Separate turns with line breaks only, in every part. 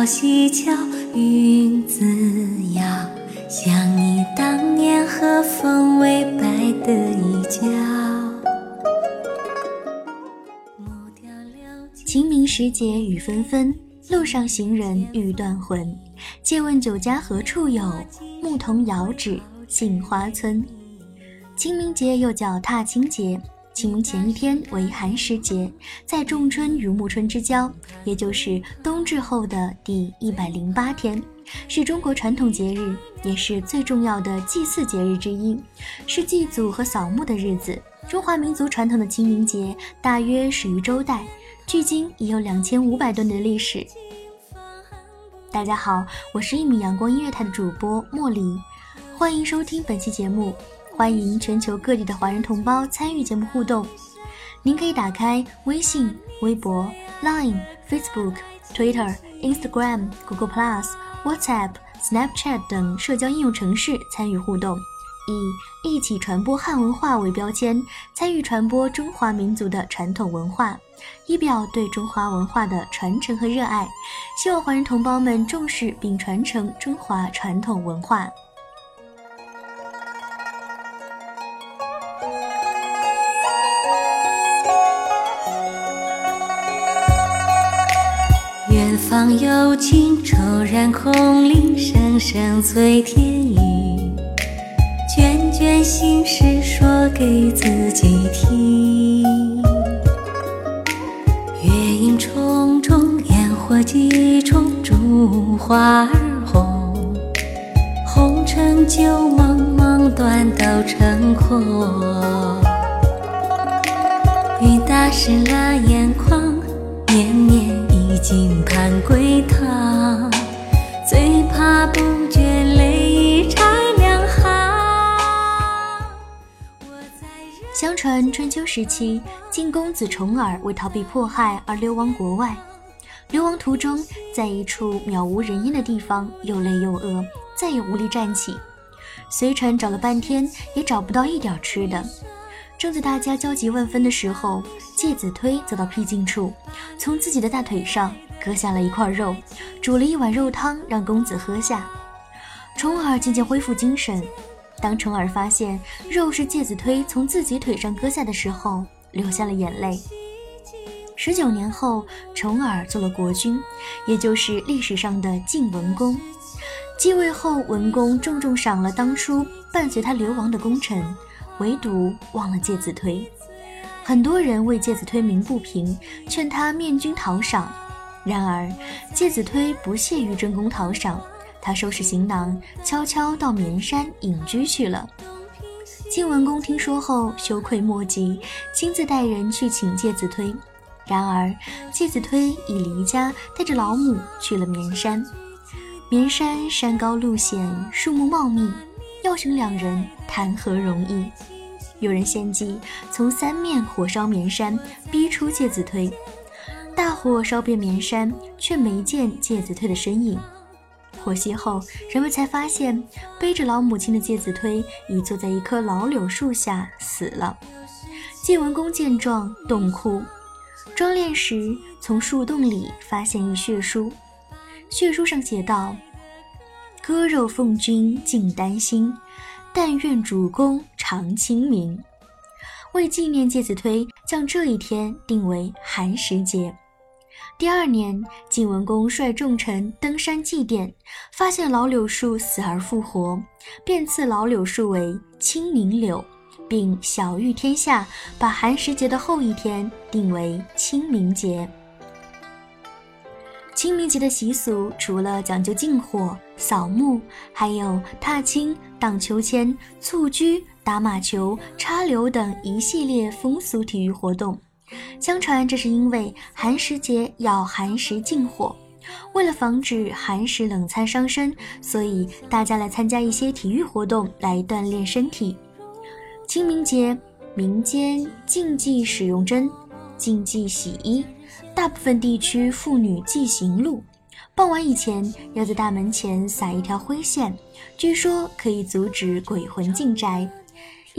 日照西桥，云自遥。想你当年和风微摆的衣角。
清明时节雨纷纷，路上行人欲断魂。借问酒家何处有？牧童遥指杏花村。清明节又叫踏青节。清明前一天为寒食节，在仲春与暮春之交，也就是冬至后的第一百零八天，是中国传统节日，也是最重要的祭祀节日之一，是祭祖和扫墓的日子。中华民族传统的清明节大约始于周代，距今已有两千五百多年的历史。大家好，我是一米阳光音乐台的主播茉莉，欢迎收听本期节目。欢迎全球各地的华人同胞参与节目互动。您可以打开微信、微博、Line、Facebook、Twitter、Instagram、Google Plus、WhatsApp、Snapchat 等社交应用程式参与互动，以“一起传播汉文化”为标签，参与传播中华民族的传统文化，以表对中华文化的传承和热爱。希望华人同胞们重视并传承中华传统文化。
远方有情骤然空灵，声声催天雨。卷卷心事说给自己听。月影重重，烟火几重，烛花儿红。红尘旧梦梦断都成空。雨打湿了眼眶，经盼归堂，最怕不觉泪已拆两行。
相传春秋时期，晋公子重耳为逃避迫害而流亡国外。流亡途中，在一处渺无人烟的地方，又累又饿，再也无力站起。随臣找了半天，也找不到一点吃的。正在大家焦急万分的时候，介子推走到僻静处，从自己的大腿上割下了一块肉，煮了一碗肉汤让公子喝下。重耳渐渐恢复精神。当重耳发现肉是介子推从自己腿上割下的时候，流下了眼泪。十九年后，重耳做了国君，也就是历史上的晋文公。继位后，文公重重赏了当初伴随他流亡的功臣。唯独忘了介子推，很多人为介子推鸣不平，劝他面君讨赏。然而介子推不屑于争功讨赏，他收拾行囊，悄悄到绵山隐居去了。晋文公听说后羞愧莫及，亲自带人去请介子推。然而介子推已离家，带着老母去了绵山。绵山山高路险，树木茂密。要寻两人谈何容易？有人献计，从三面火烧绵山，逼出介子推。大火烧遍绵山，却没见介子推的身影。火熄后，人们才发现背着老母亲的介子推已坐在一棵老柳树下死了。晋文公见状，洞哭。装殓时，从树洞里发现一血书，血书上写道：“割肉奉君尽丹心，但愿主公唐清明。”为纪念介子推，将这一天定为寒食节。第二年，晋文公率众臣登山祭奠，发现老柳树死而复活，便赐老柳树为清明柳。并晓谕天下，把寒食节的后一天定为清明节。清明节的习俗除了讲究禁火、扫墓，还有踏青、荡秋千、蹴鞠、打马球、插柳等一系列风俗体育活动。相传这是因为寒食节要寒食禁火，为了防止寒食冷餐伤身，所以大家来参加一些体育活动来锻炼身体。清明节，民间禁忌使用针，禁忌洗衣。大部分地区妇女忌行路，傍晚以前要在大门前撒一条灰线，据说可以阻止鬼魂进宅。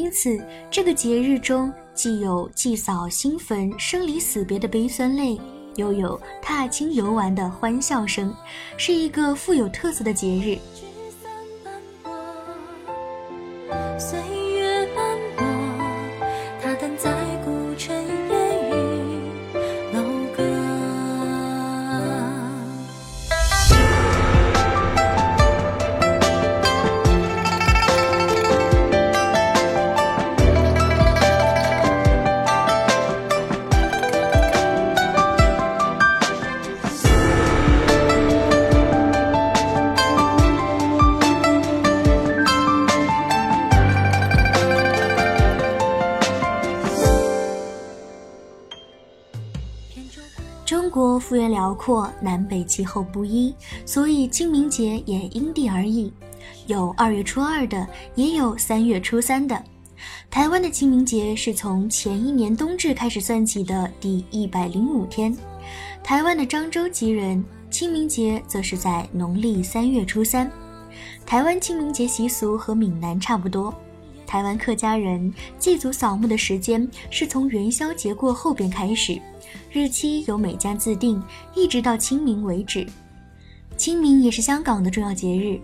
因此，这个节日中既有祭扫新坟、生离死别的悲酸泪，又有踏青游玩的欢笑声，是一个富有特色的节日。幅员辽阔，南北气候不一，所以清明节也因地而异，有二月初二的，也有三月初三的。台湾的清明节是从前一年冬至开始算起的第一百零五天，台湾的漳州籍人清明节则是在农历三月初三。台湾清明节习俗和闽南差不多，台湾客家人祭祖扫墓的时间是从元宵节过后便开始。日期由每家自定，一直到清明为止。清明也是香港的重要节日，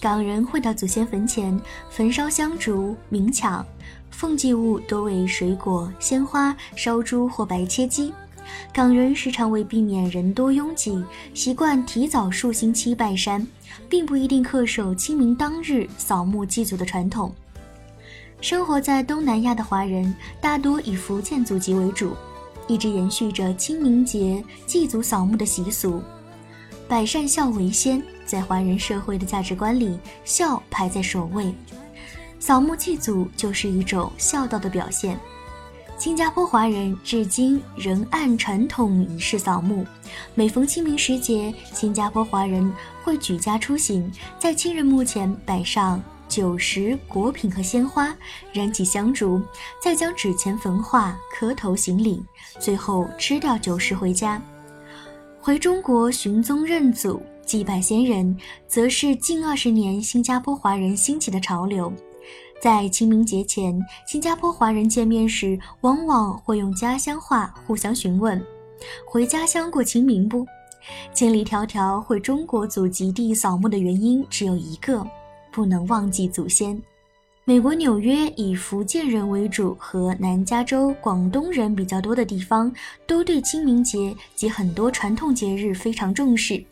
港人会到祖先坟前焚烧香烛、冥锵，奉祭物多为水果、鲜花、烧猪或白切鸡。港人时常为避免人多拥挤，习惯提早数星期拜山，并不一定恪守清明当日扫墓祭祖的传统。生活在东南亚的华人大多以福建祖籍为主。一直延续着清明节祭祖扫墓的习俗，百善孝为先，在华人社会的价值观里，孝排在首位。扫墓祭祖就是一种孝道的表现。新加坡华人至今仍按传统仪式扫墓，每逢清明时节，新加坡华人会举家出行，在亲人墓前摆上。酒食、果品和鲜花，燃起香烛，再将纸钱焚化，磕头行礼，最后吃掉酒食回家。回中国寻宗认祖、祭拜先人，则是近二十年新加坡华人兴起的潮流。在清明节前，新加坡华人见面时，往往会用家乡话互相询问：“回家乡过清明不？”千里迢迢回中国祖籍地扫墓的原因只有一个。不能忘记祖先。美国纽约以福建人为主和南加州广东人比较多的地方，都对清明节及很多传统节日非常重视。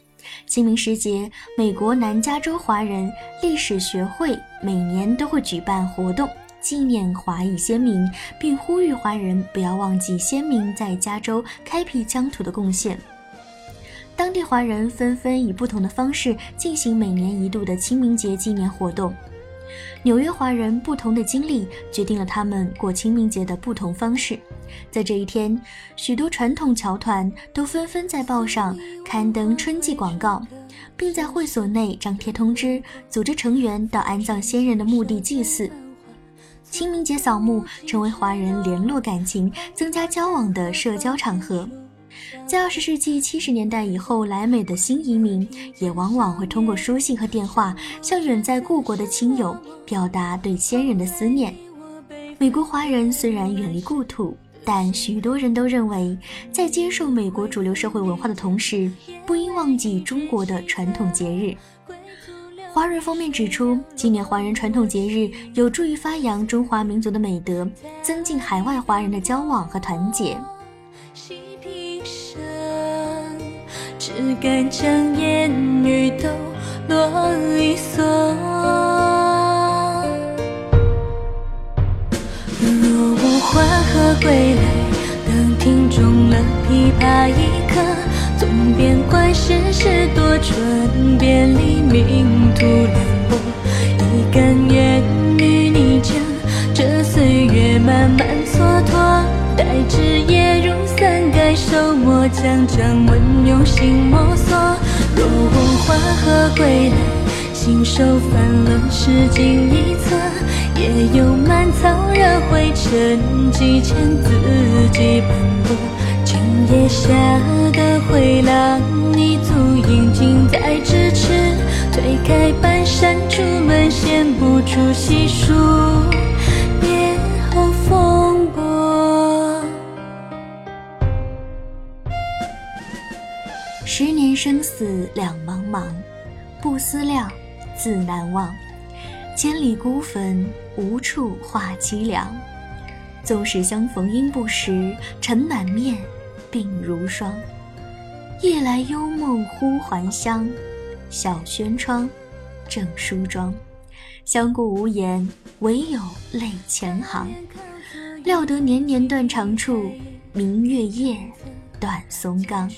清明时节，美国南加州华人历史学会每年都会举办活动，纪念华裔先民，并呼吁华人不要忘记先民在加州开辟疆土的贡献。当地华人纷纷以不同的方式进行每年一度的清明节纪念活动。纽约华人不同的经历决定了他们过清明节的不同方式。在这一天，许多传统侨团都纷纷在报上刊登春季广告，并在会所内张贴通知，组织成员到安葬先人的墓地祭祀。清明节扫墓成为华人联络感情、增加交往的社交场合。在二十世纪七十年代以后来美的新移民，也往往会通过书信和电话向远在故国的亲友表达对先人的思念。美国华人虽然远离故土，但许多人都认为，在接受美国主流社会文化的同时，不应忘记中国的传统节日。华人方面指出，今年华人传统节日有助于发扬中华民族的美德，增进海外华人的交往和团结。
只敢将烟雨都落，一蓑若无还何归来？当庭中了枇杷，一颗纵变观。世事多春，别离命途凉薄，一杆烟。将掌纹用心摸索。若我缓和归来，信手翻了诗经一册，也有满草惹灰尘，几千字迹斑驳。今夜下的回廊，一足印近在咫尺。推开半扇竹门，显不出细数
十年生死两茫茫，不思量，自难忘。千里孤坟，无处话凄凉。纵使相逢应不识，尘满面，鬓如霜。夜来幽梦忽还乡，小轩窗，正梳妆。相顾无言，唯有泪千行。料得年年断肠处，明月夜，断松冈。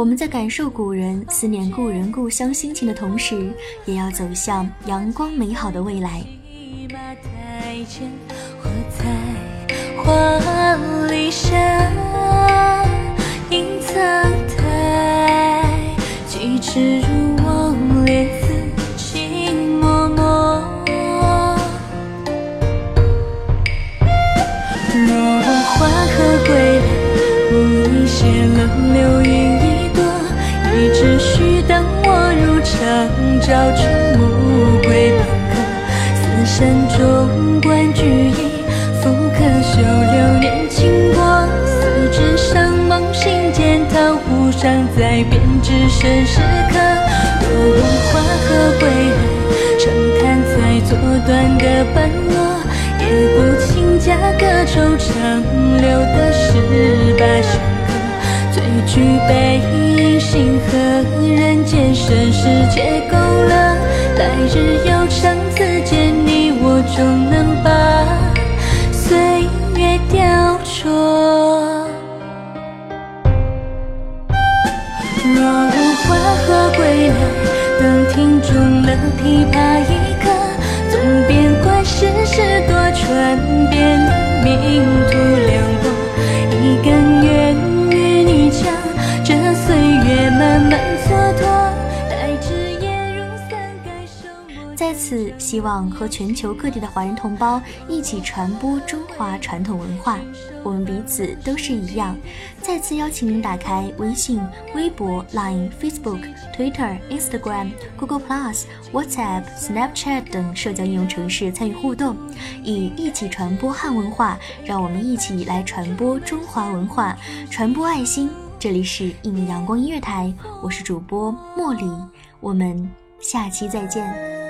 我们在感受古人、思念故人故乡心情的同时，也要走向阳光美好的未来。
花里香，隐藏台，几尺如望，莲在编织生时刻。若我缓和归来，长叹在作断的半落，也不轻价隔愁长留的十八相客。最具背影星河，人间盛世皆勾勒。来日悠长，此见你我终能把。岁月雕琢。若无花何归来，等听中了琵琶一刻，纵遍观世事多舛遍，命途
在此，希望和全球各地的华人同胞一起传播中华传统文化。我们彼此都是一样。再次邀请您打开微信、微博、Line、Facebook、Twitter、Instagram、Google Plus、WhatsApp、Snapchat 等社交应用程式参与互动，以一起传播汉文化，让我们一起来传播中华文化，传播爱心。这里是一米阳光音乐台，我是主播茉莉，我们下期再见。